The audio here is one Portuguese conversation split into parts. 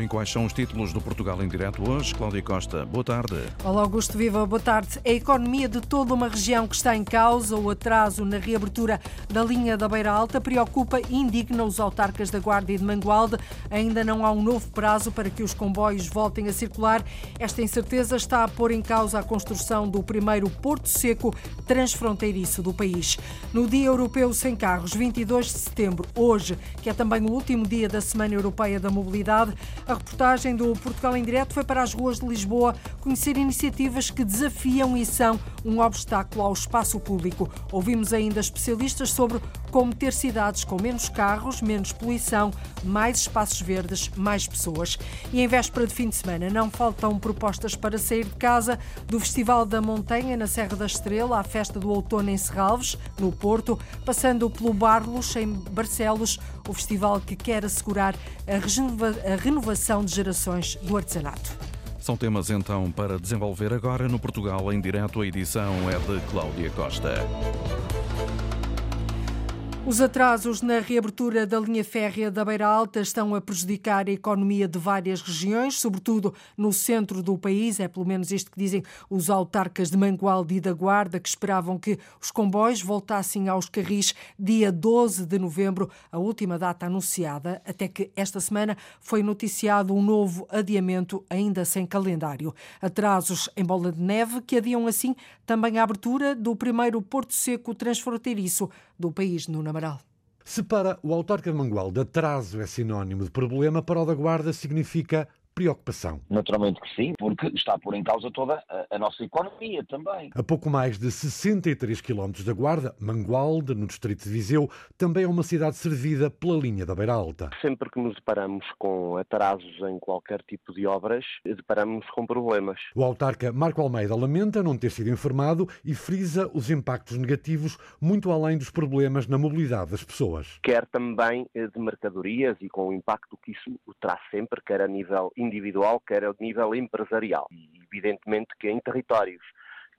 Sabem quais são os títulos do Portugal em direto hoje? Cláudia Costa, boa tarde. Olá, Augusto Viva, boa tarde. A economia de toda uma região que está em causa, o atraso na reabertura da linha da Beira Alta, preocupa e indigna os autarcas da Guarda e de Mangualde. Ainda não há um novo prazo para que os comboios voltem a circular. Esta incerteza está a pôr em causa a construção do primeiro Porto Seco transfronteiriço do país. No Dia Europeu Sem Carros, 22 de setembro, hoje, que é também o último dia da Semana Europeia da Mobilidade, a reportagem do Portugal em Direto foi para as ruas de Lisboa conhecer iniciativas que desafiam e são um obstáculo ao espaço público. Ouvimos ainda especialistas sobre como ter cidades com menos carros, menos poluição, mais espaços verdes, mais pessoas. E em véspera de fim de semana não faltam propostas para sair de casa, do Festival da Montanha na Serra da Estrela à Festa do Outono em Serralves, no Porto, passando pelo Barlos em Barcelos, o festival que quer assegurar a renovação de gerações do artesanato. São temas então para desenvolver agora no Portugal em direto. A edição é de Cláudia Costa. Os atrasos na reabertura da linha férrea da Beira Alta estão a prejudicar a economia de várias regiões, sobretudo no centro do país. É pelo menos isto que dizem os autarcas de Mangualde e da Guarda, que esperavam que os comboios voltassem aos carris dia 12 de novembro, a última data anunciada, até que esta semana foi noticiado um novo adiamento, ainda sem calendário. Atrasos em bola de neve que adiam assim também a abertura do primeiro Porto Seco transfronteiriço do país no Amaral. Se para o autarca de Mangualde atraso é sinónimo de problema, para o da Guarda significa preocupação. Naturalmente que sim, porque está a pôr em causa toda a, a nossa economia também. A pouco mais de 63 quilómetros da Guarda, Mangualde, no distrito de Viseu, também é uma cidade servida pela linha da Beira Alta. Sempre que nos deparamos com atrasos em qualquer tipo de obras, deparamos com problemas. O autarca Marco Almeida lamenta não ter sido informado e frisa os impactos negativos muito além dos problemas na mobilidade das pessoas. Quer também de mercadorias e com o impacto que isso traz sempre, quer a nível individual, quer a nível empresarial. E evidentemente que em territórios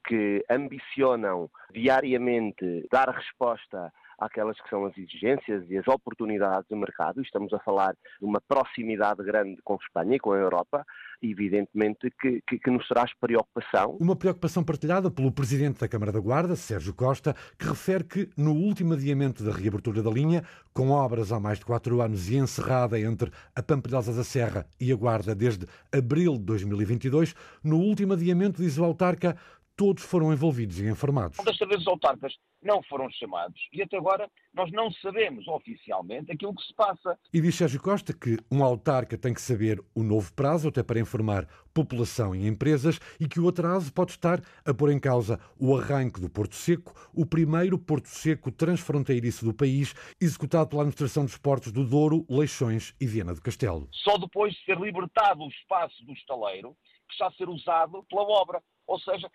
que ambicionam diariamente dar resposta àquelas que são as exigências e as oportunidades do mercado. Estamos a falar de uma proximidade grande com Espanha e com a Europa, evidentemente que, que, que, nos traz preocupação. Uma preocupação partilhada pelo Presidente da Câmara da Guarda, Sérgio Costa, que refere que no último adiamento da reabertura da linha, com obras há mais de quatro anos e encerrada entre a Pampilhosa da Serra e a Guarda desde abril de 2022, no último adiamento, diz o autarca, todos foram envolvidos e informados. Desta vez os autarcas não foram chamados e até agora nós não sabemos oficialmente aquilo que se passa. E diz Sérgio Costa que um autarca tem que saber o novo prazo até para informar população e empresas e que o atraso pode estar a pôr em causa o arranque do Porto Seco, o primeiro Porto Seco transfronteiriço do país, executado pela Administração dos Portos do Douro, Leixões e Viana do Castelo. Só depois de ser libertado o espaço do estaleiro que está a ser usado pela obra. Ou seja,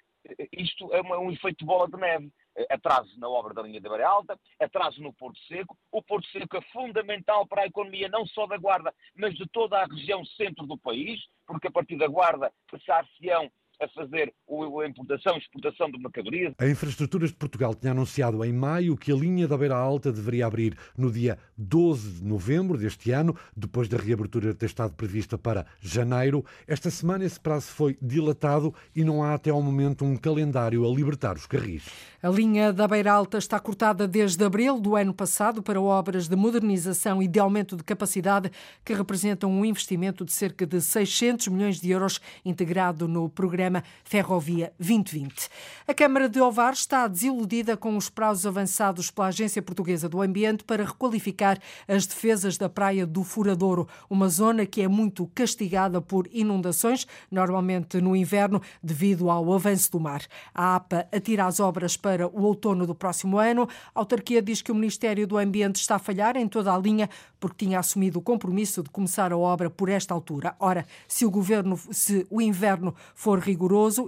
isto é um efeito de bola de neve. Atraso na obra da linha da Beira Alta, atraso no Porto Seco. O Porto Seco é fundamental para a economia não só da Guarda, mas de toda a região centro do país, porque a partir da Guarda passar-se-ão a fazer a importação e exportação de mercadorias. A Infraestruturas de Portugal tinha anunciado em maio que a linha da Beira Alta deveria abrir no dia 12 de novembro deste ano, depois da reabertura ter estado prevista para janeiro. Esta semana esse prazo foi dilatado e não há até ao momento um calendário a libertar os carris. A linha da Beira Alta está cortada desde abril do ano passado para obras de modernização e de aumento de capacidade que representam um investimento de cerca de 600 milhões de euros integrado no programa Ferrovia 2020. A Câmara de Ovar está desiludida com os prazos avançados pela Agência Portuguesa do Ambiente para requalificar as defesas da Praia do Furadouro, uma zona que é muito castigada por inundações, normalmente no inverno, devido ao avanço do mar. A APA atira as obras para para o outono do próximo ano. A autarquia diz que o Ministério do Ambiente está a falhar em toda a linha porque tinha assumido o compromisso de começar a obra por esta altura. Ora, se o governo, se o inverno for rigoroso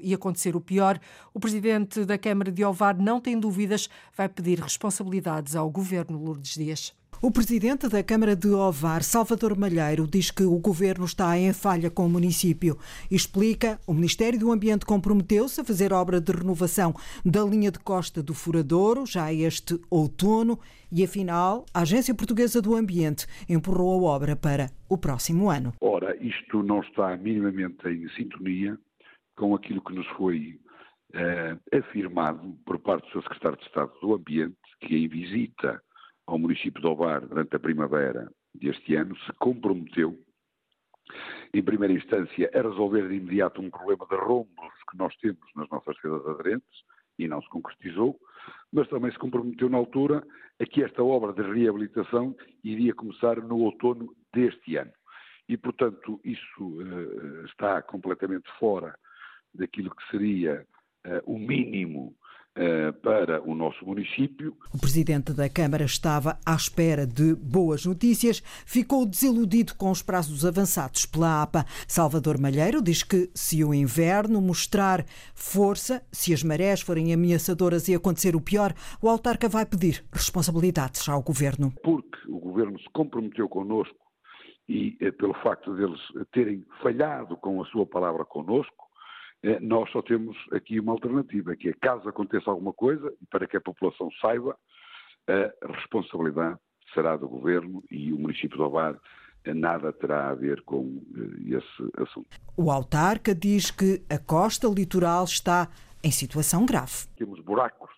e acontecer o pior, o presidente da Câmara de Ovar não tem dúvidas, vai pedir responsabilidades ao governo Lourdes Dias. O presidente da Câmara de Ovar, Salvador Malheiro, diz que o governo está em falha com o município. Explica, o Ministério do Ambiente comprometeu-se a fazer obra de renovação da linha de costa do Furadouro já este outono e, afinal, a Agência Portuguesa do Ambiente empurrou a obra para o próximo ano. Ora, isto não está minimamente em sintonia com aquilo que nos foi eh, afirmado por parte do Sr. Secretário de Estado do Ambiente, que em visita ao município de Ovar durante a primavera deste ano, se comprometeu, em primeira instância, a resolver de imediato um problema de rombos que nós temos nas nossas redes aderentes, e não se concretizou, mas também se comprometeu na altura a que esta obra de reabilitação iria começar no outono deste ano. E, portanto, isso uh, está completamente fora daquilo que seria uh, o mínimo eh, para o nosso município. O presidente da Câmara estava à espera de boas notícias, ficou desiludido com os prazos avançados pela APA. Salvador Malheiro diz que se o inverno mostrar força, se as marés forem ameaçadoras e acontecer o pior, o autarca vai pedir responsabilidades ao governo. Porque o governo se comprometeu connosco e eh, pelo facto deles terem falhado com a sua palavra connosco, é, nós só temos aqui uma alternativa, que é caso aconteça alguma coisa, e para que a população saiba, a responsabilidade será do Governo e o município de Ovar nada terá a ver com eh, esse assunto. O autarca diz que a costa litoral está em situação grave. Temos buracos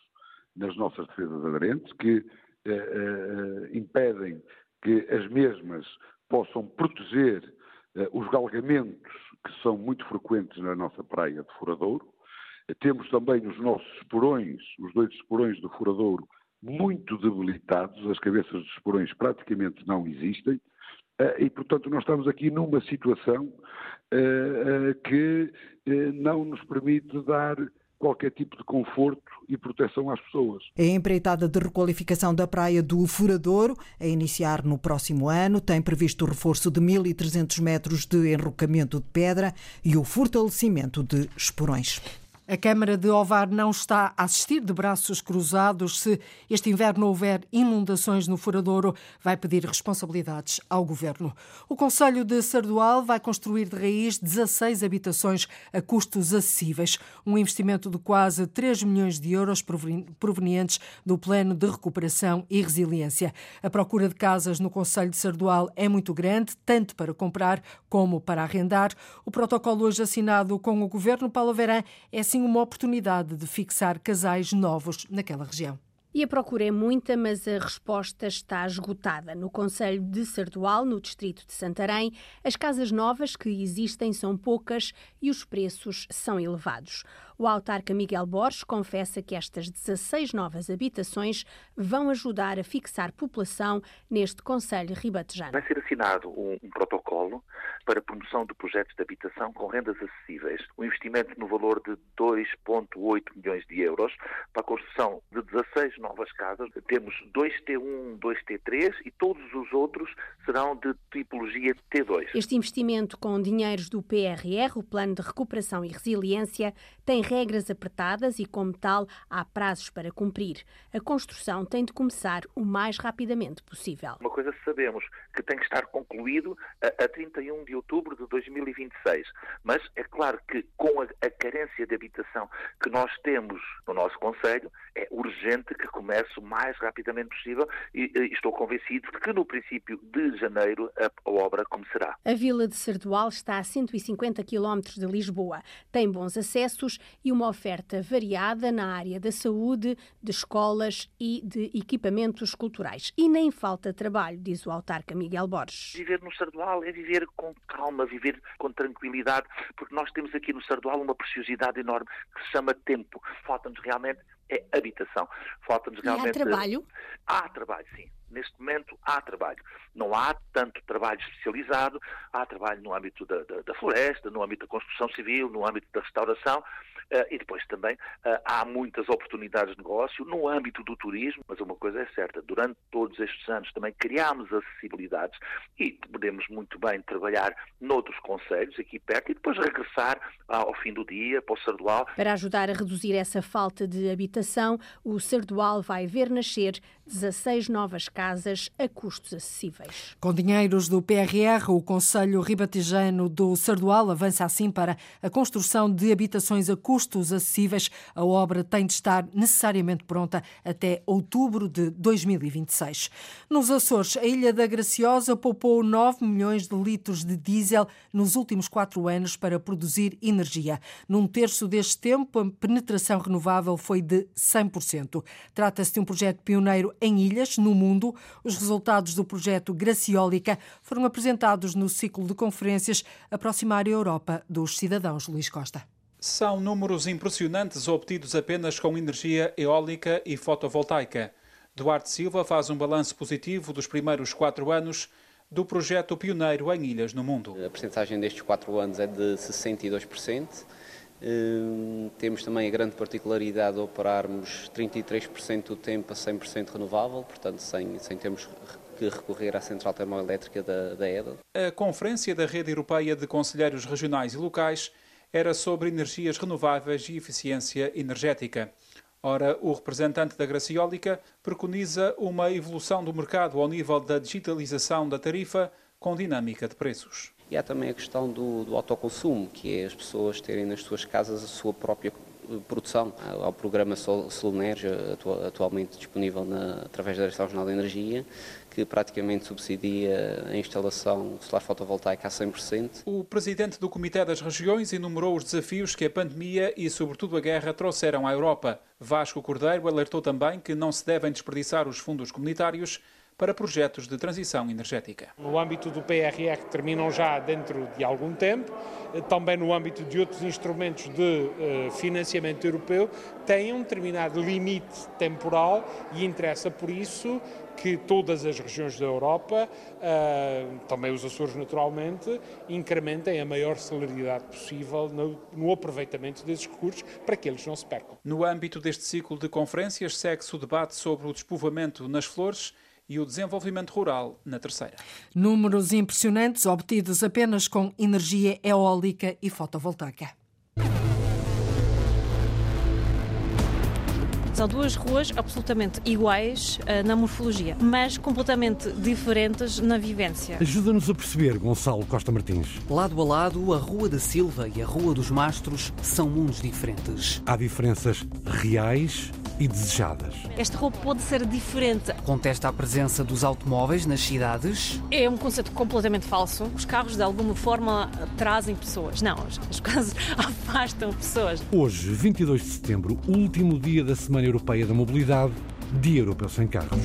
nas nossas defesas aderentes que eh, eh, impedem que as mesmas possam proteger eh, os galgamentos que são muito frequentes na nossa praia de Furadouro. Temos também os nossos esporões, os dois esporões do Furadouro, muito debilitados, as cabeças dos esporões praticamente não existem, eh, e, portanto, nós estamos aqui numa situação eh, eh, que não nos permite dar qualquer tipo de conforto e proteção às pessoas. A empreitada de requalificação da praia do Furadouro, a iniciar no próximo ano, tem previsto o reforço de 1.300 metros de enrocamento de pedra e o fortalecimento de esporões. A Câmara de Ovar não está a assistir de braços cruzados. Se este inverno houver inundações no Furadouro, vai pedir responsabilidades ao Governo. O Conselho de Sardual vai construir de raiz 16 habitações a custos acessíveis. Um investimento de quase 3 milhões de euros provenientes do Plano de Recuperação e Resiliência. A procura de casas no Conselho de Sardual é muito grande, tanto para comprar como para arrendar. O protocolo hoje assinado com o Governo Paulo Verã é assim uma oportunidade de fixar casais novos naquela região. E a procura é muita, mas a resposta está esgotada. No Conselho de Sardual, no distrito de Santarém, as casas novas que existem são poucas e os preços são elevados. O autarca Miguel Borges confessa que estas 16 novas habitações vão ajudar a fixar população neste Conselho ribatejano. Vai ser assinado um, um protocolo para promoção de projetos de habitação com rendas acessíveis. Um investimento no valor de 2,8 milhões de euros para a construção de 16 novas casas. Temos 2T1, 2T3 e todos os outros serão de tipologia T2. Este investimento com dinheiros do PRR, o Plano de Recuperação e Resiliência, tem regras apertadas e, como tal, há prazos para cumprir. A construção tem de começar o mais rapidamente possível. Uma coisa sabemos, que tem que estar concluído a, a 31 de outubro de 2026. Mas é claro que, com a, a carência de habitação que nós temos no nosso Conselho, é urgente que comece o mais rapidamente possível e, e estou convencido de que no princípio de janeiro a, a obra começará. A Vila de Sardual está a 150 quilómetros de Lisboa. Tem bons acessos e uma oferta variada na área da saúde, de escolas e de equipamentos culturais. E nem falta trabalho, diz o autarca Miguel Borges. Viver no Sardual é viver com calma, viver com tranquilidade, porque nós temos aqui no Sardual uma preciosidade enorme que se chama tempo. Falta-nos realmente é habitação. Falta-nos realmente. E há trabalho? Há trabalho, sim. Neste momento há trabalho. Não há tanto trabalho especializado, há trabalho no âmbito da, da, da floresta, no âmbito da construção civil, no âmbito da restauração, e depois também há muitas oportunidades de negócio no âmbito do turismo, mas uma coisa é certa, durante todos estes anos também criámos acessibilidades e podemos muito bem trabalhar noutros conselhos aqui perto e depois regressar ao fim do dia para o Sardual. Para ajudar a reduzir essa falta de habitação, o Sardual vai ver nascer 16 novas casas a custos acessíveis. Com dinheiros do PRR, o Conselho Ribatejano do Sardual avança assim para a construção de habitações a custos acessíveis. A obra tem de estar necessariamente pronta até outubro de 2026. Nos Açores, a Ilha da Graciosa poupou 9 milhões de litros de diesel nos últimos quatro anos para produzir energia. Num terço deste tempo, a penetração renovável foi de 100%. Trata-se de um projeto pioneiro em ilhas, no mundo. Os resultados do projeto Graciólica foram apresentados no ciclo de conferências Aproximar a Europa dos Cidadãos. Luís Costa. São números impressionantes obtidos apenas com energia eólica e fotovoltaica. Duarte Silva faz um balanço positivo dos primeiros quatro anos do projeto pioneiro em ilhas no mundo. A percentagem destes quatro anos é de 62%. Hum, temos também a grande particularidade de operarmos 33% do tempo a 100% renovável, portanto, sem, sem termos que recorrer à central termoelétrica da, da EDA. A Conferência da Rede Europeia de Conselheiros Regionais e Locais era sobre energias renováveis e eficiência energética. Ora, o representante da Graciólica preconiza uma evolução do mercado ao nível da digitalização da tarifa com dinâmica de preços. E há também a questão do, do autoconsumo, que é as pessoas terem nas suas casas a sua própria eh, produção. Há o programa Solenerge, atualmente disponível na, através da Direção Regional de Energia, que praticamente subsidia a instalação solar fotovoltaica a 100%. O presidente do Comitê das Regiões enumerou os desafios que a pandemia e, sobretudo, a guerra trouxeram à Europa. Vasco Cordeiro alertou também que não se devem desperdiçar os fundos comunitários para projetos de transição energética. No âmbito do PRR, que terminam já dentro de algum tempo, eh, também no âmbito de outros instrumentos de uh, financiamento europeu, tem um determinado limite temporal e interessa por isso que todas as regiões da Europa, uh, também os Açores naturalmente, incrementem a maior celeridade possível no, no, aproveitamento desses recursos para que eles não se percam. No âmbito deste ciclo de conferências, segue-se o debate sobre o despovoamento nas flores e o desenvolvimento rural na terceira. Números impressionantes obtidos apenas com energia eólica e fotovoltaica. São duas ruas absolutamente iguais uh, na morfologia, mas completamente diferentes na vivência. Ajuda-nos a perceber, Gonçalo Costa Martins. Lado a lado, a Rua da Silva e a Rua dos Mastros são mundos diferentes. Há diferenças reais e desejadas. Esta roupa pode ser diferente. Contesta a presença dos automóveis nas cidades. É um conceito completamente falso. Os carros, de alguma forma, trazem pessoas. Não, os carros afastam pessoas. Hoje, 22 de setembro, último dia da Semana Europeia da Mobilidade, Dia Europeu Sem Carros.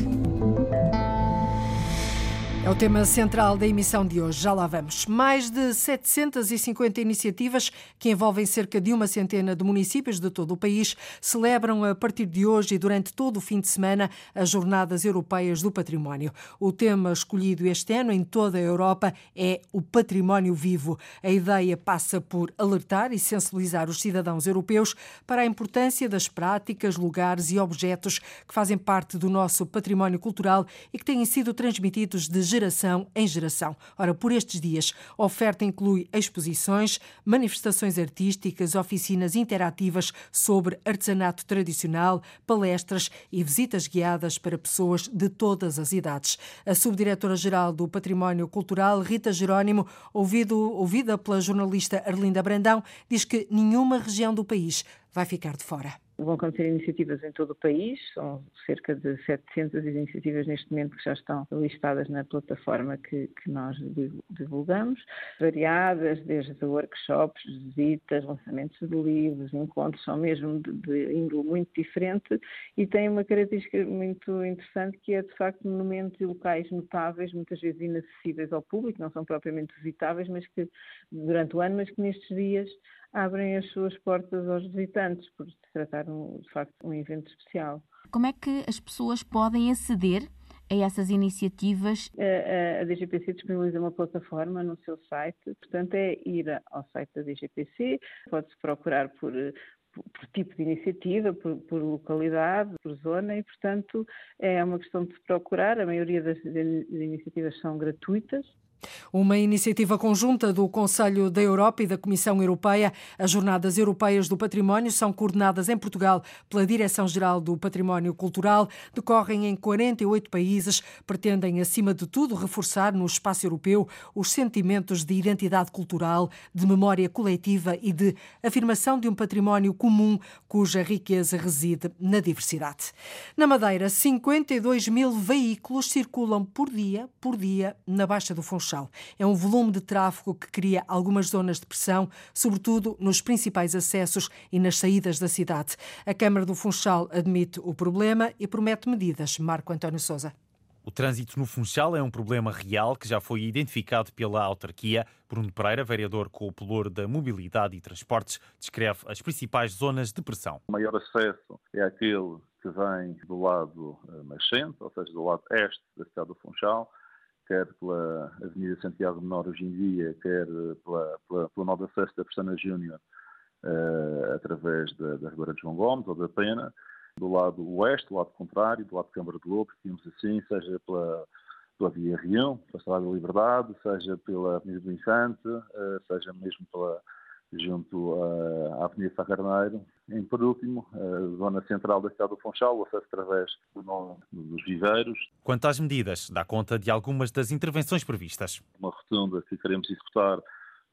É o tema central da emissão de hoje. Já lá vamos. Mais de 750 iniciativas que envolvem cerca de uma centena de municípios de todo o país celebram a partir de hoje e durante todo o fim de semana as Jornadas Europeias do Património. O tema escolhido este ano em toda a Europa é o património vivo. A ideia passa por alertar e sensibilizar os cidadãos europeus para a importância das práticas, lugares e objetos que fazem parte do nosso património cultural e que têm sido transmitidos de geração em geração. Ora, por estes dias, a oferta inclui exposições, manifestações artísticas, oficinas interativas sobre artesanato tradicional, palestras e visitas guiadas para pessoas de todas as idades. A subdiretora-geral do Património Cultural, Rita Jerónimo, ouvido, ouvida pela jornalista Arlinda Brandão, diz que nenhuma região do país vai ficar de fora. Vão acontecer iniciativas em todo o país, são cerca de 700 iniciativas neste momento que já estão listadas na plataforma que, que nós divulgamos, variadas, desde workshops, visitas, lançamentos de livros, encontros, são mesmo de, de índole muito diferente e têm uma característica muito interessante que é, de facto, monumentos e locais notáveis, muitas vezes inacessíveis ao público, não são propriamente visitáveis, mas que durante o ano, mas que nestes dias abrem as suas portas aos visitantes, por se tratar de facto um evento especial. Como é que as pessoas podem aceder a essas iniciativas? A, a, a, DGPC disponibiliza uma plataforma no seu site, portanto é ir ao site da DGPC, pode-se procurar por por tipo de iniciativa, por, por, localidade, por zona e, portanto, é uma questão de se procurar. A maioria das, das iniciativas são gratuitas uma iniciativa conjunta do Conselho da Europa e da Comissão Europeia. As Jornadas Europeias do Património são coordenadas em Portugal pela Direção-Geral do Património Cultural, decorrem em 48 países, pretendem, acima de tudo, reforçar no espaço europeu os sentimentos de identidade cultural, de memória coletiva e de afirmação de um património comum cuja riqueza reside na diversidade. Na Madeira, 52 mil veículos circulam por dia, por dia, na Baixa do Funchal. Funchal. É um volume de tráfego que cria algumas zonas de pressão, sobretudo nos principais acessos e nas saídas da cidade. A Câmara do Funchal admite o problema e promete medidas. Marco António Souza. O trânsito no Funchal é um problema real que já foi identificado pela autarquia. Bruno Pereira, vereador com o pelour da Mobilidade e Transportes, descreve as principais zonas de pressão. O maior acesso é aquele que vem do lado eh, nascente, ou seja, do lado este da cidade do Funchal, quer pela Avenida Santiago Menor hoje em dia, quer pela, pela, pelo novo acesso da Pestana Júnior uh, através da, da Ribeira de João Gomes ou da Pena, do lado oeste, do lado contrário, do lado de Câmara de Lobo, digamos assim, seja pela, pela Via Rião, pela Estrada da Liberdade, seja pela Avenida do Infante, uh, seja mesmo pela junto à Avenida Sá Carneiro. Em por último, a zona central da cidade do Funchal, o acesso através do dos viveiros. Quanto às medidas, dá conta de algumas das intervenções previstas. Uma rotunda que queremos executar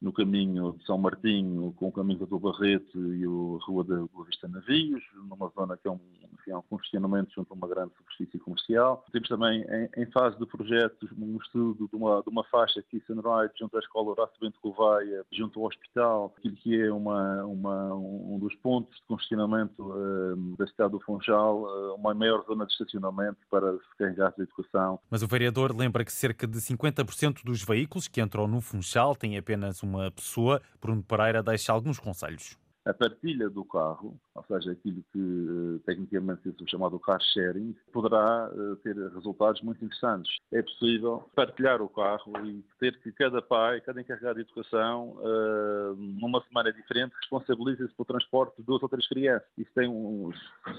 no caminho de São Martinho, com o caminho do Barreto e a Rua da Boa Vista Navios, numa zona que é um, enfim, é um congestionamento junto a uma grande superfície comercial. Temos também, em, em fase de projetos, um estudo de uma, de uma faixa aqui Sunrise, junto à Escola Horácio Bento Gouveia, junto ao hospital, aquilo que é uma, uma, um dos pontos de congestionamento uh, da cidade do Funchal, uh, uma maior zona de estacionamento para se carregar da educação. Mas o vereador lembra que cerca de 50% dos veículos que entram no Funchal têm apenas uma uma pessoa, Bruno Pereira deixa alguns conselhos. A partilha do carro ou seja, aquilo que eh, tecnicamente é chamado car sharing, poderá eh, ter resultados muito interessantes. É possível partilhar o carro e ter que cada pai, cada encarregado de educação, eh, numa semana diferente, responsabilize-se pelo transporte de duas ou três crianças. Isso tem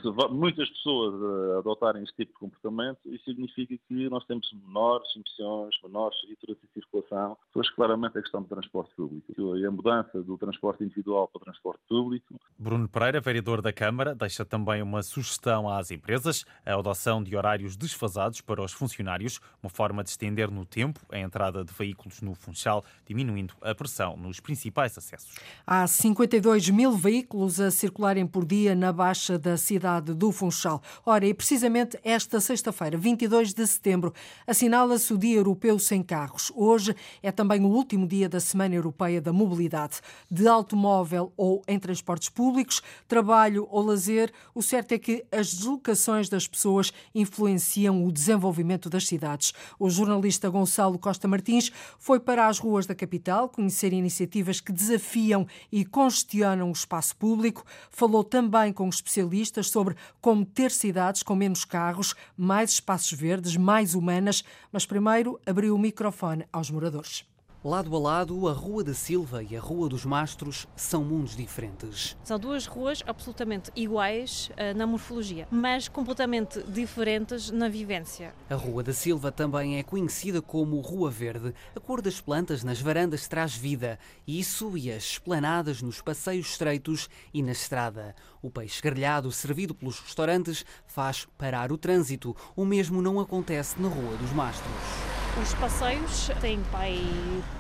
se muitas pessoas adotarem este tipo de comportamento, isso significa que nós temos menores emissões, menores estruturas de circulação, mas claramente a questão do transporte público. E a mudança do transporte individual para o transporte público. Bruno Pereira, vereador vereador da Câmara deixa também uma sugestão às empresas, a adoção de horários desfasados para os funcionários, uma forma de estender no tempo a entrada de veículos no Funchal, diminuindo a pressão nos principais acessos. Há 52 mil veículos a circularem por dia na baixa da cidade do Funchal. Ora, e precisamente esta sexta-feira, 22 de setembro, assinala-se o Dia Europeu Sem Carros. Hoje é também o último dia da Semana Europeia da Mobilidade. De automóvel ou em transportes públicos, trabalho ou lazer, o certo é que as deslocações das pessoas influenciam o desenvolvimento das cidades. O jornalista Gonçalo Costa Martins foi para as ruas da capital conhecer iniciativas que desafiam e congestionam o espaço público. Falou também com especialistas sobre como ter cidades com menos carros, mais espaços verdes, mais humanas. Mas primeiro abriu o microfone aos moradores. Lado a lado, a Rua da Silva e a Rua dos Mastros são mundos diferentes. São duas ruas absolutamente iguais uh, na morfologia, mas completamente diferentes na vivência. A Rua da Silva também é conhecida como Rua Verde. A cor das plantas nas varandas traz vida, isso e as esplanadas nos passeios estreitos e na estrada. O peixe grelhado servido pelos restaurantes faz parar o trânsito. O mesmo não acontece na Rua dos Mastros. Os passeios têm pai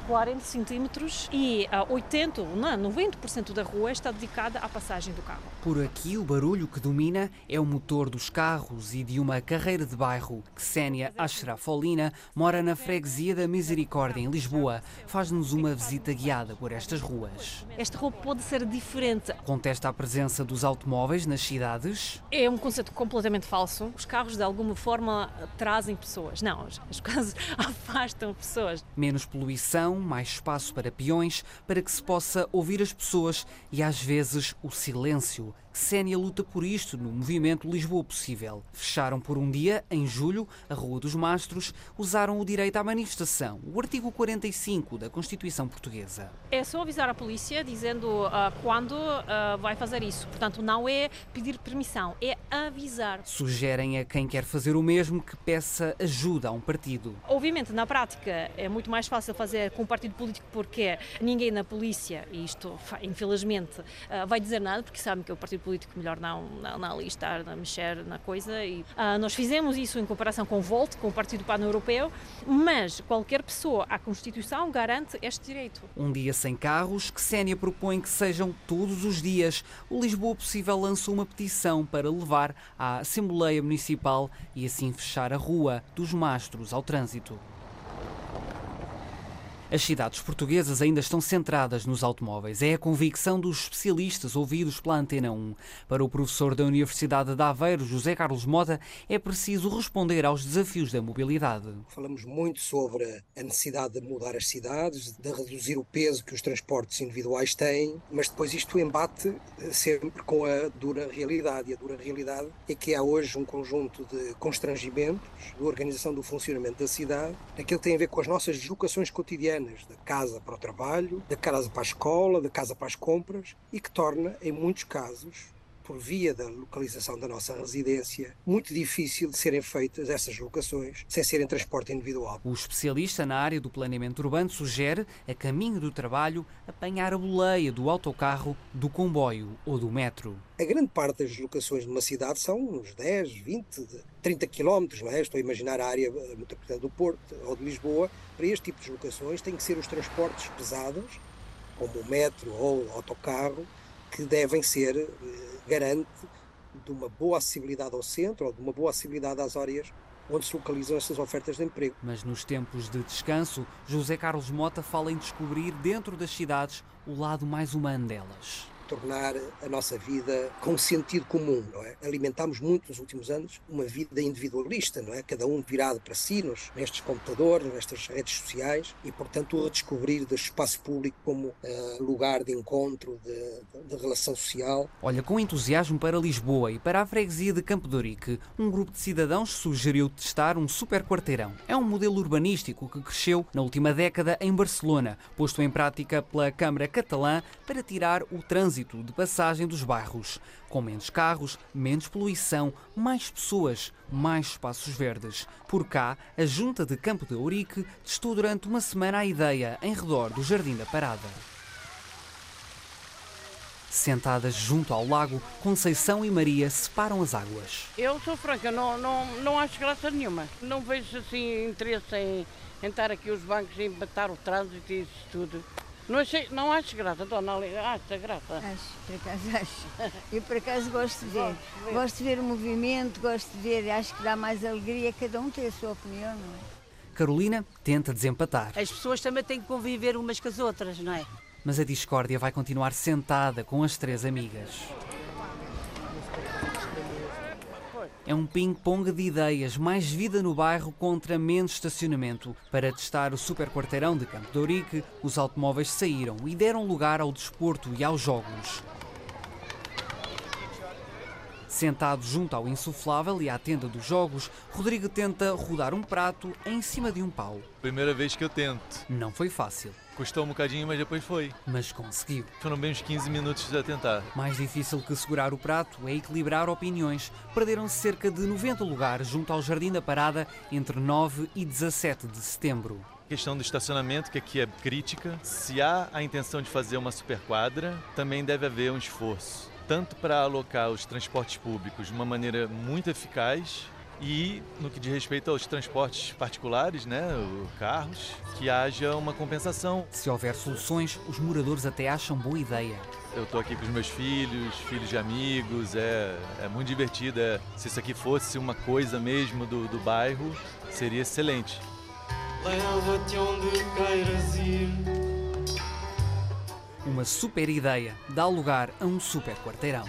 40 centímetros e a 80, não, 90% da rua está dedicada à passagem do carro. Por aqui, o barulho que domina é o motor dos carros e de uma carreira de bairro. Ksenia Ashrafolina mora na freguesia da Misericórdia, em Lisboa. Faz-nos uma visita guiada por estas ruas. Esta rua pode ser diferente. Contesta a presença dos automóveis nas cidades? É um conceito completamente falso. Os carros, de alguma forma, trazem pessoas. Não, as coisas afastam pessoas. Menos poluição, mais espaço para peões, para que se possa ouvir as pessoas e às vezes o silêncio Sénia luta por isto no movimento Lisboa Possível. Fecharam por um dia, em julho, a Rua dos Mastros, usaram o direito à manifestação, o artigo 45 da Constituição Portuguesa. É só avisar a polícia dizendo uh, quando uh, vai fazer isso. Portanto, não é pedir permissão, é avisar. Sugerem a quem quer fazer o mesmo que peça ajuda a um partido. Obviamente, na prática, é muito mais fácil fazer com um partido político porque ninguém na polícia, e isto infelizmente uh, vai dizer nada, porque sabem que é o partido político melhor não, não, não ali estar a mexer na coisa. E, uh, nós fizemos isso em comparação com o Volt, com o Partido Pan-Europeu, mas qualquer pessoa, a Constituição garante este direito. Um dia sem carros, que Sénia propõe que sejam todos os dias. O Lisboa Possível lançou uma petição para levar à Assembleia Municipal e assim fechar a rua dos mastros ao trânsito. As cidades portuguesas ainda estão centradas nos automóveis. É a convicção dos especialistas ouvidos pela Antena 1. Para o professor da Universidade de Aveiro, José Carlos Mota, é preciso responder aos desafios da mobilidade. Falamos muito sobre a necessidade de mudar as cidades, de reduzir o peso que os transportes individuais têm, mas depois isto embate sempre com a dura realidade. E a dura realidade é que há hoje um conjunto de constrangimentos de organização do funcionamento da cidade, aquilo que tem a ver com as nossas deslocações cotidianas da casa para o trabalho, da casa para a escola, da casa para as compras e que torna, em muitos casos, por via da localização da nossa residência, muito difícil de serem feitas essas locações sem serem transporte individual. O especialista na área do planeamento urbano sugere, a caminho do trabalho, apanhar a boleia do autocarro, do comboio ou do metro. A grande parte das locações de uma cidade são uns 10, 20, 30 quilómetros, não é? Estou a imaginar a área metropolitana do Porto ou de Lisboa. Para este tipo de locações tem que ser os transportes pesados, como o metro ou o autocarro, que devem ser eh, garante de uma boa acessibilidade ao centro ou de uma boa acessibilidade às áreas onde se localizam essas ofertas de emprego. Mas nos tempos de descanso, José Carlos Mota fala em descobrir dentro das cidades o lado mais humano delas tornar a nossa vida com sentido comum, não é? Alimentamos muito nos últimos anos uma vida individualista, não é? Cada um virado para si, nos, nestes computadores, nestas redes sociais e, portanto, o redescobrir do espaço público como uh, lugar de encontro, de, de, relação social. Olha, com entusiasmo para Lisboa e para a freguesia de Campo de Ourique, um grupo de cidadãos sugeriu testar um super quarteirão. É um modelo urbanístico que cresceu na última década em Barcelona, posto em prática pela Câmara Catalã para tirar o trânsito trânsito de passagem dos bairros, com menos carros, menos poluição, mais pessoas, mais espaços verdes. Por cá, a Junta de Campo de Ourique testou durante uma semana a ideia em redor do Jardim da Parada. Sentadas junto ao lago, Conceição e Maria separam as águas. Eu sou franca, não, não, não acho graça nenhuma. Não vejo assim interesse em, em estar aqui os bancos e embatar o trânsito e isso tudo. Não, achei, não acho graça, dona Ali. Acha graça? Acho, por acaso acho. Eu por acaso gosto de ver. Gosto de ver o movimento, gosto de ver, acho que dá mais alegria, cada um tem a sua opinião, não é? Carolina tenta desempatar. As pessoas também têm que conviver umas com as outras, não é? Mas a discórdia vai continuar sentada com as três amigas. É um ping-pong de ideias, mais vida no bairro contra menos estacionamento. Para testar o super quarteirão de Campo de Ourique, os automóveis saíram e deram lugar ao desporto e aos jogos. Sentado junto ao insuflável e à tenda dos jogos, Rodrigo tenta rodar um prato em cima de um pau. Primeira vez que eu tento. Não foi fácil. Custou um bocadinho, mas depois foi. Mas conseguiu. Foram bem uns 15 minutos a tentar. Mais difícil que segurar o prato é equilibrar opiniões. Perderam-se cerca de 90 lugares junto ao Jardim da Parada entre 9 e 17 de setembro. A questão do estacionamento, que aqui é crítica. Se há a intenção de fazer uma superquadra, também deve haver um esforço tanto para alocar os transportes públicos de uma maneira muito eficaz e no que diz respeito aos transportes particulares, né, carros, que haja uma compensação. Se houver soluções, os moradores até acham boa ideia. Eu estou aqui com os meus filhos, filhos de amigos, é, é muito divertido. É, se isso aqui fosse uma coisa mesmo do, do bairro, seria excelente. Leva-te onde queiras ir. Uma super ideia dá lugar a um super quarteirão.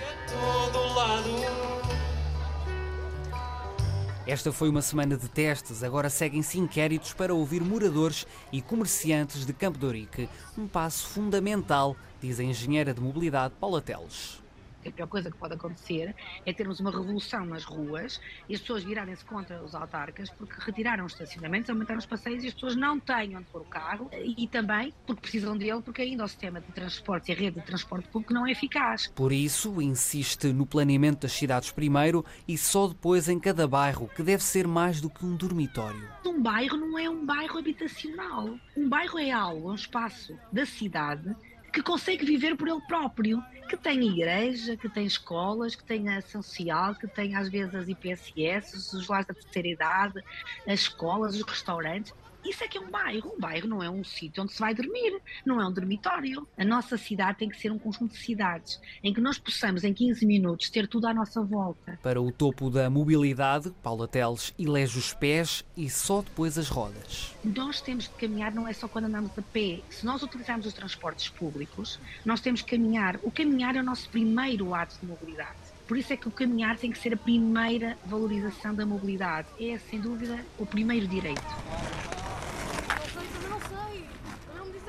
Esta foi uma semana de testes, agora seguem-se inquéritos para ouvir moradores e comerciantes de Campo de. Um passo fundamental, diz a engenheira de mobilidade Paula Teles porque a pior coisa que pode acontecer é termos uma revolução nas ruas e as pessoas virarem-se contra os autarcas porque retiraram os estacionamentos, aumentaram os passeios e as pessoas não têm onde pôr o carro e também porque precisam dele, porque ainda o sistema de transporte e a rede de transporte público não é eficaz. Por isso, insiste no planeamento das cidades primeiro e só depois em cada bairro, que deve ser mais do que um dormitório. Um bairro não é um bairro habitacional. Um bairro é algo, um espaço da cidade que consegue viver por ele próprio, que tem igreja, que tem escolas, que tem a social, que tem às vezes as IPSS, os lares da terceira idade, as escolas, os restaurantes. Isso é que é um bairro. Um bairro não é um sítio onde se vai dormir, não é um dormitório. A nossa cidade tem que ser um conjunto de cidades em que nós possamos, em 15 minutos, ter tudo à nossa volta. Para o topo da mobilidade, Paula Teles elege os pés e só depois as rodas. Nós temos de caminhar, não é só quando andamos a pé. Se nós utilizarmos os transportes públicos, nós temos que caminhar. O caminhar é o nosso primeiro ato de mobilidade. Por isso é que o caminhar tem que ser a primeira valorização da mobilidade. É, sem dúvida, o primeiro direito.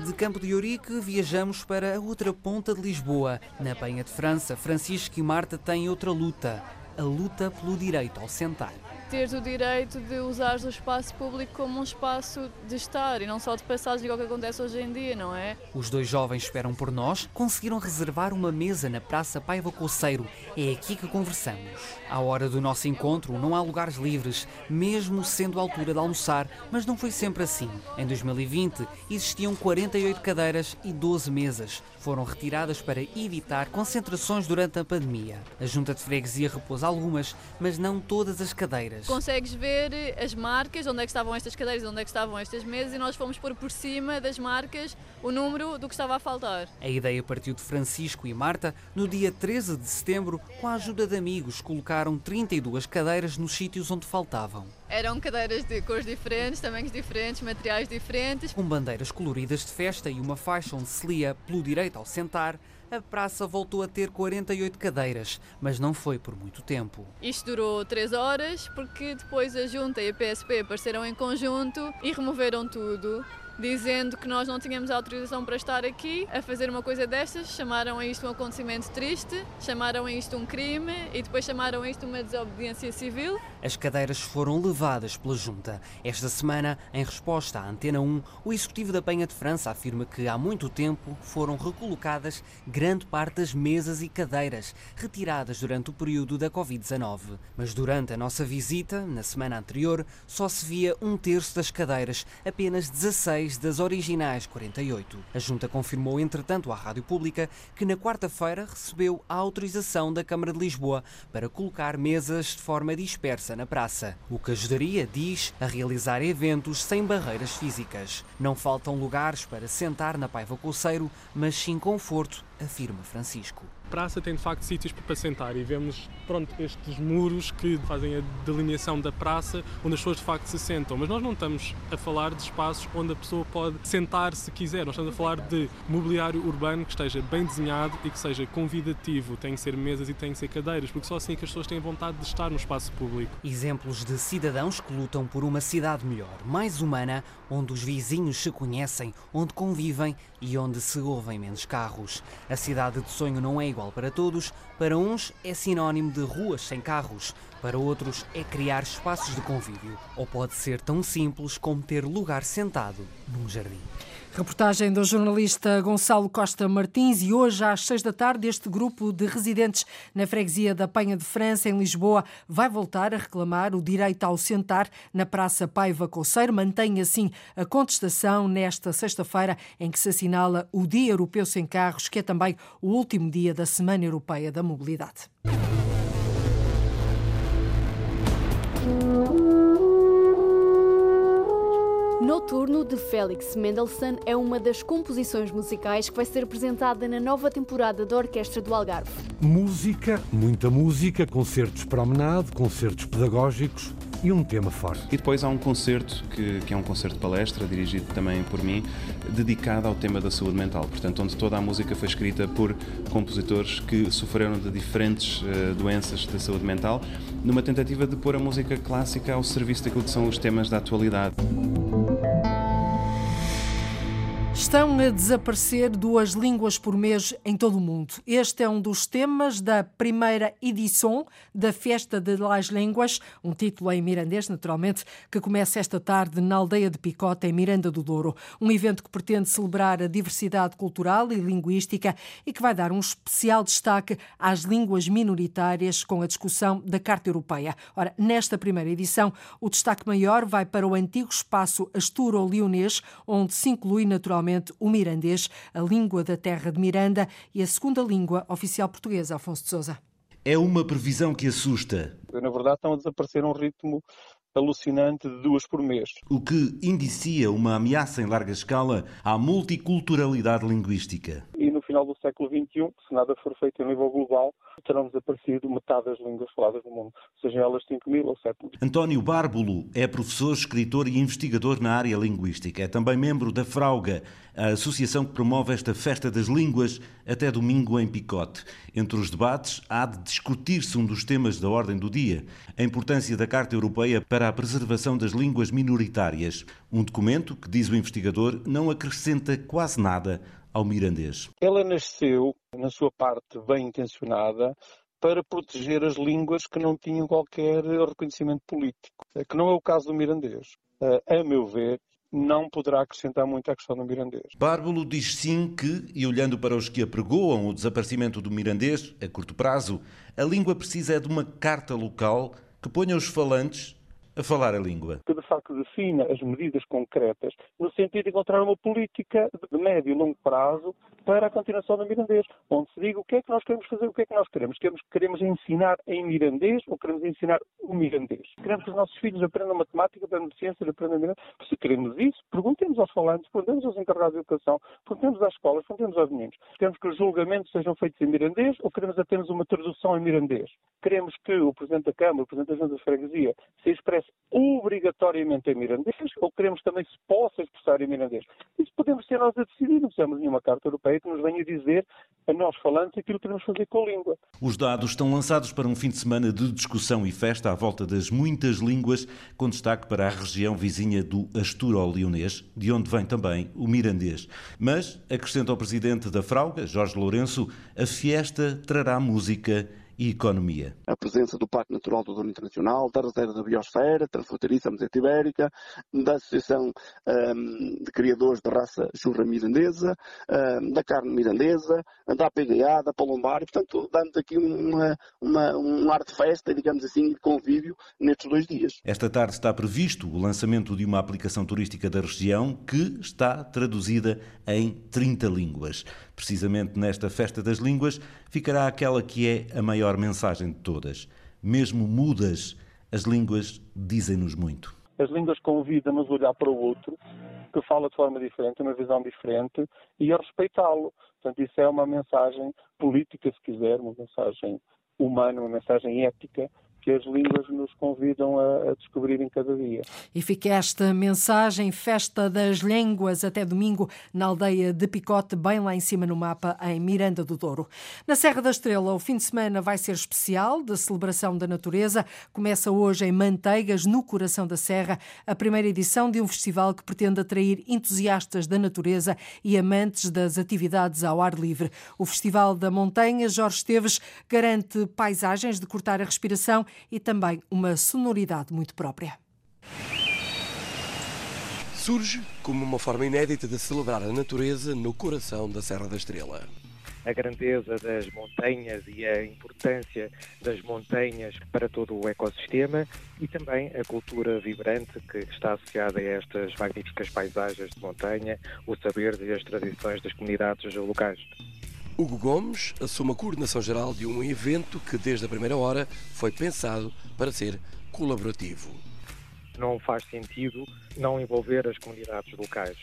De Campo de Ourique viajamos para a outra ponta de Lisboa. Na Penha de França, Francisco e Marta têm outra luta, a luta pelo direito ao sentar teres o direito de usar o espaço público como um espaço de estar e não só de passagem, igual que acontece hoje em dia, não é? Os dois jovens esperam por nós, conseguiram reservar uma mesa na Praça Paiva Coceiro. É aqui que conversamos. À hora do nosso encontro, não há lugares livres, mesmo sendo a altura de almoçar, mas não foi sempre assim. Em 2020, existiam 48 cadeiras e 12 mesas. Foram retiradas para evitar concentrações durante a pandemia. A Junta de Freguesia repôs algumas, mas não todas as cadeiras cadeiras. Consegues ver as marcas, onde é que estavam estas cadeiras, onde é que estavam estas mesas e nós fomos pôr por cima das marcas o número do que estava a faltar. A ideia partiu de Francisco e Marta. No dia 13 de setembro, com a ajuda de amigos, colocaram 32 cadeiras nos sítios onde faltavam. Eram cadeiras de cores diferentes, tamanhos diferentes, materiais diferentes. Com bandeiras coloridas de festa e uma faixa onde se lia pelo direito ao sentar, a praça voltou a ter 48 cadeiras, mas não foi por muito tempo. Isto durou 3 horas, porque depois a Junta e a PSP apareceram em conjunto e removeram tudo dizendo que nós não tínhamos autorização para estar aqui a fazer uma coisa destas. Chamaram a isto um acontecimento triste, chamaram a isto um crime e depois chamaram a isto uma desobediência civil. As cadeiras foram levadas pela Junta. Esta semana, em resposta à Antena 1, o Executivo da Penha de França afirma que há muito tempo foram recolocadas grande parte das mesas e cadeiras retiradas durante o período da Covid-19. Mas durante a nossa visita, na semana anterior, só se via um terço das cadeiras, apenas 16 das originais 48. A Junta confirmou, entretanto, à Rádio Pública que na quarta-feira recebeu a autorização da Câmara de Lisboa para colocar mesas de forma dispersa na praça, o que ajudaria, diz, a realizar eventos sem barreiras físicas. Não faltam lugares para sentar na Paiva Coceiro, mas sim conforto, afirma Francisco praça tem de facto sítios para sentar e vemos pronto, estes muros que fazem a delineação da praça onde as pessoas de facto se sentam. Mas nós não estamos a falar de espaços onde a pessoa pode sentar se quiser. Nós estamos a falar de mobiliário urbano que esteja bem desenhado e que seja convidativo. Tem que ser mesas e tem que ser cadeiras, porque só assim é que as pessoas têm vontade de estar no espaço público. Exemplos de cidadãos que lutam por uma cidade melhor, mais humana, onde os vizinhos se conhecem, onde convivem e onde se ouvem menos carros. A cidade de sonho não é igual para todos. Para uns é sinónimo de ruas sem carros, para outros é criar espaços de convívio. Ou pode ser tão simples como ter lugar sentado num jardim. Reportagem do jornalista Gonçalo Costa Martins e hoje às seis da tarde este grupo de residentes na freguesia da Penha de França em Lisboa vai voltar a reclamar o direito ao sentar na Praça Paiva Coceiro. Mantém assim a contestação nesta sexta-feira em que se assinala o Dia Europeu Sem Carros, que é também o último dia da Semana Europeia da Mobilidade. Noturno de Félix Mendelssohn é uma das composições musicais que vai ser apresentada na nova temporada da Orquestra do Algarve. Música, muita música, concertos promenade, concertos pedagógicos e um tema forte. E depois há um concerto, que, que é um concerto palestra, dirigido também por mim, dedicado ao tema da saúde mental. Portanto, onde toda a música foi escrita por compositores que sofreram de diferentes uh, doenças da saúde mental, numa tentativa de pôr a música clássica ao serviço daquilo que são os temas da atualidade. Estão a desaparecer duas línguas por mês em todo o mundo. Este é um dos temas da primeira edição da Festa de las Línguas, um título em mirandês, naturalmente, que começa esta tarde na aldeia de Picota, em Miranda do Douro. Um evento que pretende celebrar a diversidade cultural e linguística e que vai dar um especial destaque às línguas minoritárias com a discussão da Carta Europeia. Ora, nesta primeira edição, o destaque maior vai para o antigo espaço Asturo-Leonês, onde se inclui naturalmente o mirandês, a língua da terra de Miranda e a segunda língua oficial portuguesa, Afonso de Sousa. É uma previsão que assusta. Na verdade, estão a desaparecer a um ritmo alucinante de duas por mês. O que indicia uma ameaça em larga escala à multiculturalidade linguística. Final do século XXI, se nada for feito a nível global, terão desaparecido metade das línguas faladas no mundo, sejam elas 5 mil ou 7 mil. António Bárbulo é professor, escritor e investigador na área linguística. É também membro da Frauga, a associação que promove esta festa das línguas até domingo em Picote. Entre os debates, há de discutir-se um dos temas da ordem do dia, a importância da Carta Europeia para a preservação das línguas minoritárias. Um documento que, diz o investigador, não acrescenta quase nada ao mirandês. Ela nasceu, na sua parte bem intencionada, para proteger as línguas que não tinham qualquer reconhecimento político, que não é o caso do mirandês. A meu ver, não poderá acrescentar muito à questão do mirandês. Bárbolo diz sim que, e olhando para os que apregoam o desaparecimento do mirandês a curto prazo, a língua precisa é de uma carta local que ponha os falantes a falar a língua. Que de facto defina as medidas concretas no sentido de encontrar uma política de médio e longo prazo para a continuação do mirandês, onde se diga o que é que nós queremos fazer, o que é que nós queremos. Queremos, queremos ensinar em mirandês ou queremos ensinar o mirandês? Queremos que os nossos filhos aprendam matemática, aprendam ciências, aprendam mirandês? Se queremos isso, perguntemos aos falantes, perguntemos aos encarregados de educação, perguntemos às escolas, perguntemos aos meninos. Queremos que os julgamentos sejam feitos em mirandês ou queremos apenas uma tradução em mirandês? Queremos que o Presidente da Câmara, o Presidente da Junta de Freguesia, se expresse obrigatoriamente em mirandês ou queremos também se possa expressar em mirandês? Isso podemos ser nós a decidir, não precisamos de nenhuma Carta Europeia que nos venha dizer a nós falantes aquilo que queremos fazer com a língua. Os dados estão lançados para um fim de semana de discussão e festa à volta das muitas línguas, com destaque para a região vizinha do Asturo-Leonês, de onde vem também o mirandês. Mas, acrescenta o presidente da Frauga, Jorge Lourenço, a fiesta trará música e economia. A presença do Parque Natural do Douro Internacional, da Reserva da Biosfera, Transfronteiriça Meseta Ibérica, da Associação um, de Criadores de Raça Churra Mirandesa, um, da Carne Mirandesa, da PGA, da Palombar, portanto, dando aqui uma, uma, um ar de festa, digamos assim, de convívio nestes dois dias. Esta tarde está previsto o lançamento de uma aplicação turística da região que está traduzida em 30 línguas. Precisamente nesta Festa das Línguas ficará aquela que é a maior mensagem de todas. Mesmo mudas, as línguas dizem-nos muito. As línguas convidam-nos a olhar para o outro, que fala de forma diferente, uma visão diferente, e a respeitá-lo. Portanto, isso é uma mensagem política, se quiser, uma mensagem humana, uma mensagem ética, que as línguas nos convidam a, a descobrir em cada dia. E fica esta mensagem, Festa das Línguas, até domingo, na aldeia de Picote, bem lá em cima no mapa, em Miranda do Douro. Na Serra da Estrela, o fim de semana vai ser especial, de celebração da natureza. Começa hoje em Manteigas, no coração da Serra, a primeira edição de um festival que pretende atrair entusiastas da natureza e amantes das atividades ao ar livre. O Festival da Montanha, Jorge Esteves, garante paisagens de cortar a respiração e também uma sonoridade muito própria. Surge como uma forma inédita de celebrar a natureza no coração da Serra da Estrela a grandeza das montanhas e a importância das montanhas para todo o ecossistema e também a cultura vibrante que está associada a estas magníficas paisagens de montanha, o saber e as tradições das comunidades locais. Hugo Gomes assume a coordenação geral de um evento que, desde a primeira hora, foi pensado para ser colaborativo. Não faz sentido não envolver as comunidades locais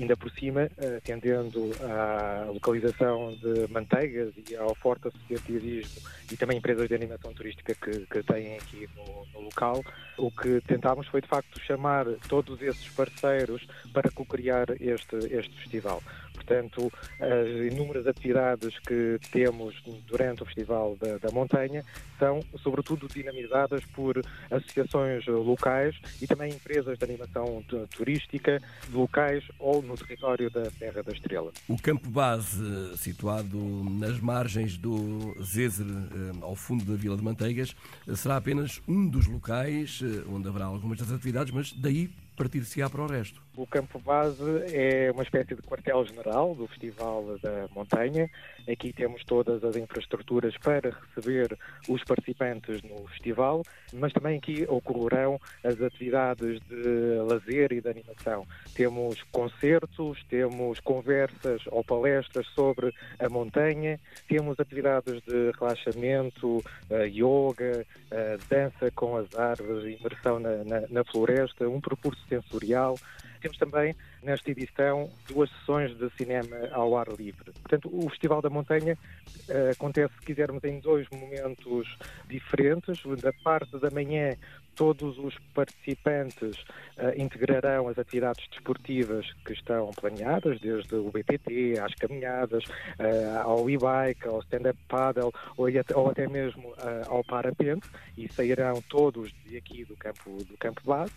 ainda por cima, atendendo à localização de manteigas e ao forte associativismo e também empresas de animação turística que, que têm aqui no, no, local, o que tentámos foi de facto chamar todos esses parceiros para co-criar este, este festival. Portanto, as inúmeras atividades que temos durante o Festival da, da Montanha são, sobretudo, dinamizadas por associações locais e também empresas de animação turística locais ou no território da Serra da Estrela. O campo base, situado nas margens do Zezer, eh, ao fundo da Vila de Manteigas, será apenas um dos locais eh, onde haverá algumas das atividades, mas daí partir-se-á para o resto. O campo base é uma espécie de quartel-general do Festival da Montanha. Aqui temos todas as infraestruturas para receber os participantes no festival, mas também aqui ocorrerão as atividades de lazer e de animação. Temos concertos, temos conversas ou palestras sobre a montanha, temos atividades de relaxamento, uh, yoga, uh, dança com as árvores, imersão na, na, na floresta, um percurso sensorial temos também, nesta edição, duas sessões de cinema ao ar livre. Portanto, o Festival da Montanha uh, acontece, se quisermos, em dois momentos diferentes. Da parte da manhã, todos os participantes uh, integrarão as atividades desportivas que estão planeadas, desde o BTT, às caminhadas, uh, ao e-bike, ao stand-up paddle ou, ou, até mesmo uh, ao parapente e sairão todos de aqui do campo, do campo base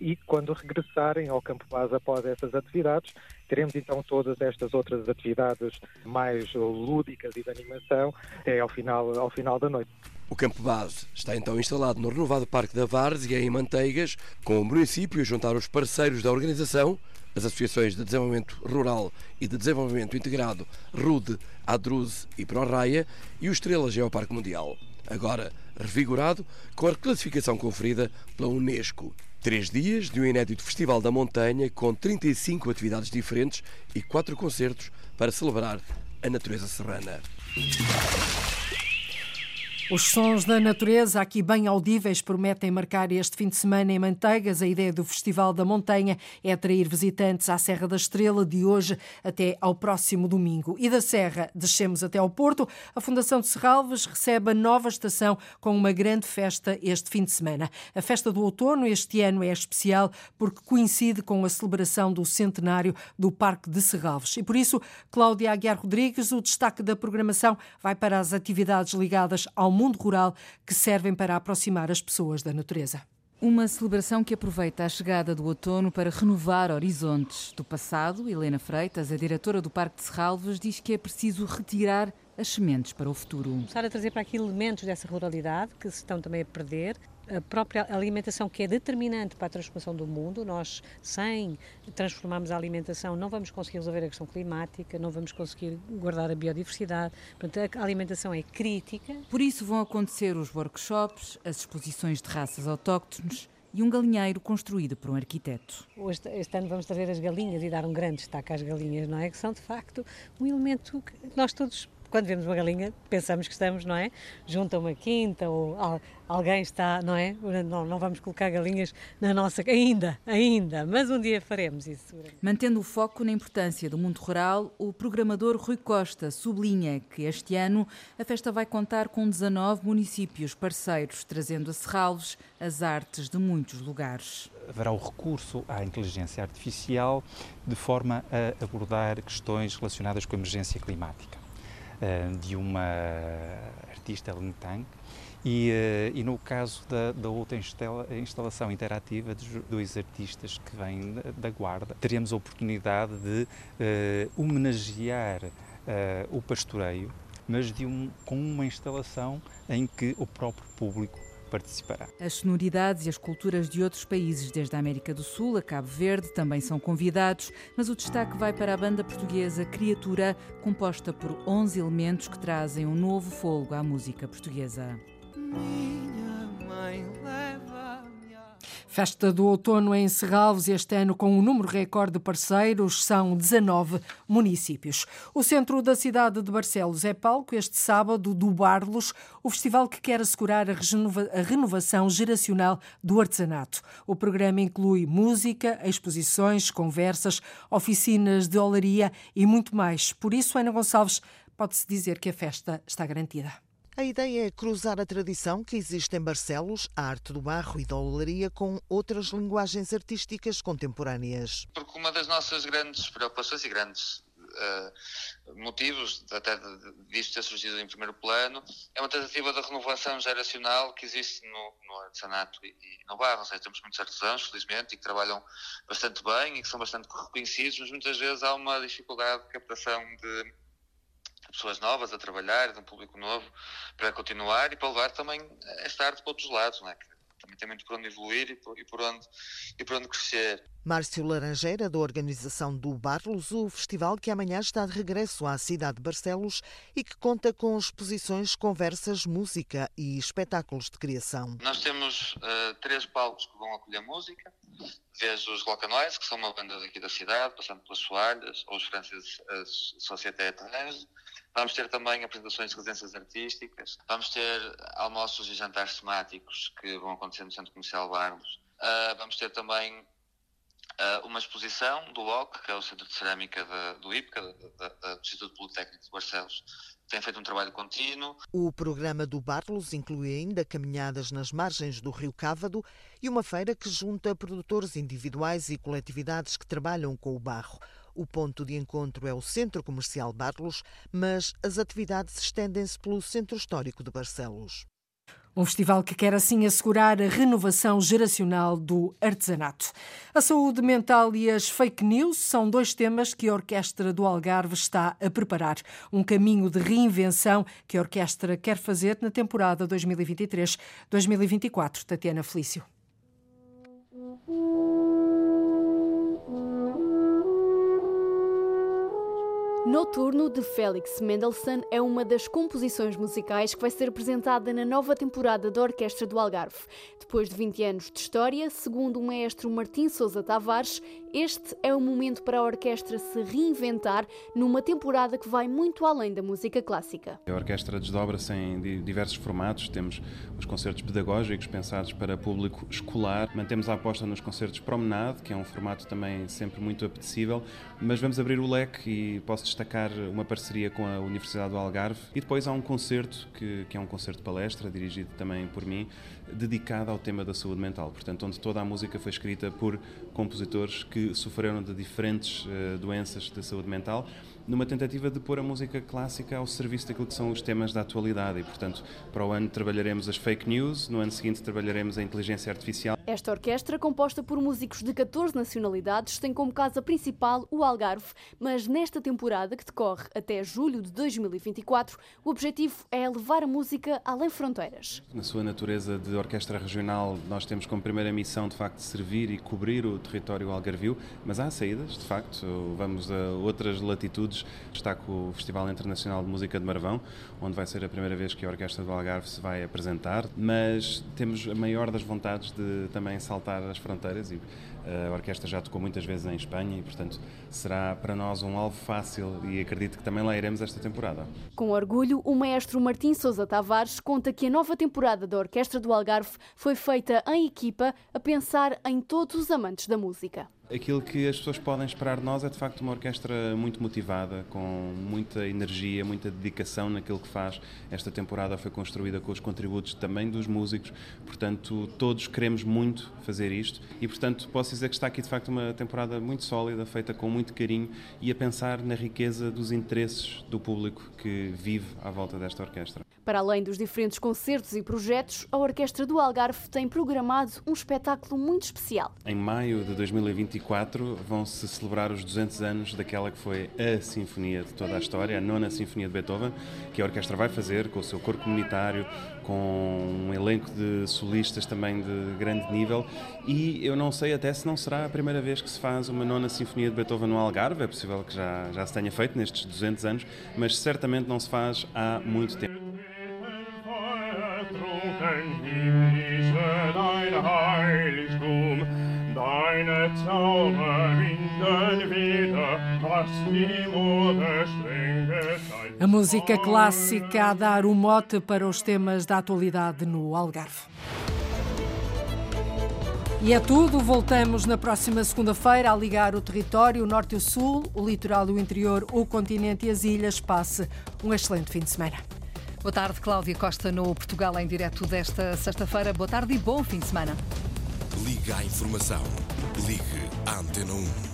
e quando regressarem ao campo base após essas atividades, teremos então todas estas outras atividades mais lúdicas e de animação até ao final, ao final da noite. O campo base está então instalado no renovado Parque da Várzea, em Manteigas, com o município a juntar os parceiros da organização, as associações de desenvolvimento rural e de desenvolvimento integrado RUDE, ADRUZE e ProRaia e o Estrela Geoparque Mundial. Agora revigorado com a reclassificação conferida pela Unesco. Três dias de um inédito Festival da Montanha com 35 atividades diferentes e quatro concertos para celebrar a natureza serrana. Os sons da natureza, aqui bem audíveis, prometem marcar este fim de semana em Manteigas. A ideia do Festival da Montanha é atrair visitantes à Serra da Estrela de hoje até ao próximo domingo. E da Serra descemos até ao Porto. A Fundação de Serralves recebe a nova estação com uma grande festa este fim de semana. A festa do outono este ano é especial porque coincide com a celebração do centenário do Parque de Serralves. E por isso, Cláudia Aguiar Rodrigues, o destaque da programação vai para as atividades ligadas ao mundo rural que servem para aproximar as pessoas da natureza. Uma celebração que aproveita a chegada do outono para renovar horizontes. Do passado, Helena Freitas, a diretora do Parque de Serralves, diz que é preciso retirar as sementes para o futuro. Começar a trazer para aqui elementos dessa ruralidade que se estão também a perder, a própria alimentação que é determinante para a transformação do mundo. Nós, sem transformarmos a alimentação, não vamos conseguir resolver a questão climática, não vamos conseguir guardar a biodiversidade. Portanto, a alimentação é crítica. Por isso vão acontecer os workshops, as exposições de raças autóctones e um galinheiro construído por um arquiteto. Este, este, ano vamos trazer as galinhas e dar um grande destaque às galinhas, não é? Que são, de facto, um elemento que nós todos quando vemos uma galinha, pensamos que estamos, não é? Junto a uma quinta ou alguém está, não é? Não, não vamos colocar galinhas na nossa. Ainda, ainda, mas um dia faremos isso. Mantendo o foco na importância do mundo rural, o programador Rui Costa sublinha que este ano a festa vai contar com 19 municípios parceiros, trazendo a Serralves as artes de muitos lugares. Haverá o recurso à inteligência artificial de forma a abordar questões relacionadas com a emergência climática. Eh, de uma artista Lintang e, uh, e no caso da, da outra instala, instalação interativa dos dois artistas que vêm da Guarda, teremos a oportunidade de uh, homenagear uh, o pastoreio, mas de um, com uma instalação em que o próprio público participará. As sonoridades e as culturas de outros países, desde a América do Sul a Cabo Verde, também são convidados, mas o destaque vai para a banda portuguesa Criatura, composta por 11 elementos que trazem um novo fôlego à música portuguesa. Minha mãe Festa do Outono em Serralves, este ano com um número recorde de parceiros, são 19 municípios. O centro da cidade de Barcelos é palco este sábado do Barlos, o festival que quer assegurar a, renovação geracional do artesanato. O programa inclui música, exposições, conversas, oficinas de olaria e muito mais. Por isso, Ana Gonçalves, pode-se dizer que a festa está garantida. A ideia é cruzar a tradição que existe em Barcelos, a arte do barro e da olaria, com outras linguagens artísticas contemporâneas. Porque uma das nossas grandes preocupações e grandes uh, motivos, até disto ter surgido em primeiro plano, é uma tentativa de renovação geracional que existe no, no artesanato e, e, no barro. Ou seja, temos muitos artesãos, felizmente, e que trabalham bastante bem e que são bastante reconhecidos, mas muitas vezes há uma dificuldade de captação de pessoas novas a trabalhar, de um público novo para continuar e para levar também esta arte para outros lados, não é? que também tem muito por onde evoluir e por, e por, onde, e por onde crescer. Márcio Laranjeira, da organização do Barlos, o festival que amanhã está de regresso à cidade de Barcelos e que conta com exposições, conversas, música e espetáculos de criação. Nós temos uh, três palcos que vão acolher música, desde os Locanois, que são uma banda daqui da cidade, passando pelas Soalhas, ou os franceses Société Étrange, Vamos ter também apresentações de residências artísticas, vamos ter almoços e jantares temáticos que vão acontecer no Centro Comercial Barros. Uh, vamos ter também uh, uma exposição do LOC, que é o Centro de Cerâmica da, do IPCA, da, do Instituto Politécnico de Barcelos, tem feito um trabalho contínuo. O programa do Barlos inclui ainda caminhadas nas margens do Rio Cávado e uma feira que junta produtores individuais e coletividades que trabalham com o barro. O ponto de encontro é o Centro Comercial Barlos, mas as atividades estendem-se pelo Centro Histórico de Barcelos. Um festival que quer assim assegurar a renovação geracional do artesanato. A saúde mental e as fake news são dois temas que a Orquestra do Algarve está a preparar. Um caminho de reinvenção que a orquestra quer fazer na temporada 2023-2024. Tatiana Felício. Noturno de Félix Mendelssohn é uma das composições musicais que vai ser apresentada na nova temporada da Orquestra do Algarve. Depois de 20 anos de história, segundo o maestro Martim Sousa Tavares, este é o momento para a orquestra se reinventar numa temporada que vai muito além da música clássica. A orquestra desdobra-se em diversos formatos. Temos os concertos pedagógicos pensados para público escolar. Mantemos a aposta nos concertos promenade, que é um formato também sempre muito apetecível, mas vamos abrir o leque e posso destacar uma parceria com a Universidade do Algarve. E depois há um concerto, que, que é um concerto palestra, dirigido também por mim, dedicado ao tema da saúde mental. Portanto, onde toda a música foi escrita por compositores que sofreram de diferentes uh, doenças de saúde mental numa tentativa de pôr a música clássica ao serviço daquilo que são os temas da atualidade. E, portanto, para o ano trabalharemos as fake news, no ano seguinte trabalharemos a inteligência artificial. Esta orquestra, composta por músicos de 14 nacionalidades, tem como casa principal o Algarve, mas nesta temporada, que decorre até julho de 2024, o objetivo é levar a música além fronteiras. Na sua natureza de orquestra regional, nós temos como primeira missão, de facto, servir e cobrir o território algarvio, mas há saídas, de facto, vamos a outras latitudes Destaco o Festival Internacional de Música de Marvão, onde vai ser a primeira vez que a Orquestra do Algarve se vai apresentar, mas temos a maior das vontades de também saltar as fronteiras e eh, a orquestra já tocou muitas vezes em Espanha e, portanto, será para nós um alvo fácil e acredito que também lá iremos esta temporada. Com orgulho, o maestro Martim Sousa Tavares conta que a nova temporada da Orquestra do Algarve foi feita em equipa a pensar em todos os amantes da música. Aquilo que as pessoas podem esperar de nós é de facto uma orquestra muito motivada, com muita energia, muita dedicação naquilo que faz. Esta temporada foi construída com os contributos também dos músicos, portanto, todos queremos muito fazer isto e, portanto, posso dizer que está aqui de facto uma temporada muito sólida, feita com muito carinho e a pensar na riqueza dos interesses do público que vive à volta desta orquestra. Para além dos diferentes concertos e projetos, a Orquestra do Algarve tem programado um espetáculo muito especial. Em maio de 2024 vão-se celebrar os 200 anos daquela que foi a sinfonia de toda a história, a nona sinfonia de Beethoven, que a orquestra vai fazer com o seu coro comunitário, com um elenco de solistas também de grande nível e eu não sei até se não será a primeira vez que se faz uma nona sinfonia de Beethoven no Algarve, é possível que já, já se tenha feito nestes 200 anos, mas certamente não se faz há muito tempo. Deine Zauberwinden wieder, die streng A música clássica a dar o mote para os temas da atualidade no Algarve. E é tudo. Voltamos na próxima segunda-feira a ligar o território, o norte e o sul, o litoral e o interior, o continente e as ilhas. Passe um excelente fim de semana. Boa tarde, Cláudia Costa, no Portugal em direto desta sexta-feira. Boa tarde e bom fim de semana. Liga à informação. Ligue à Antena 1.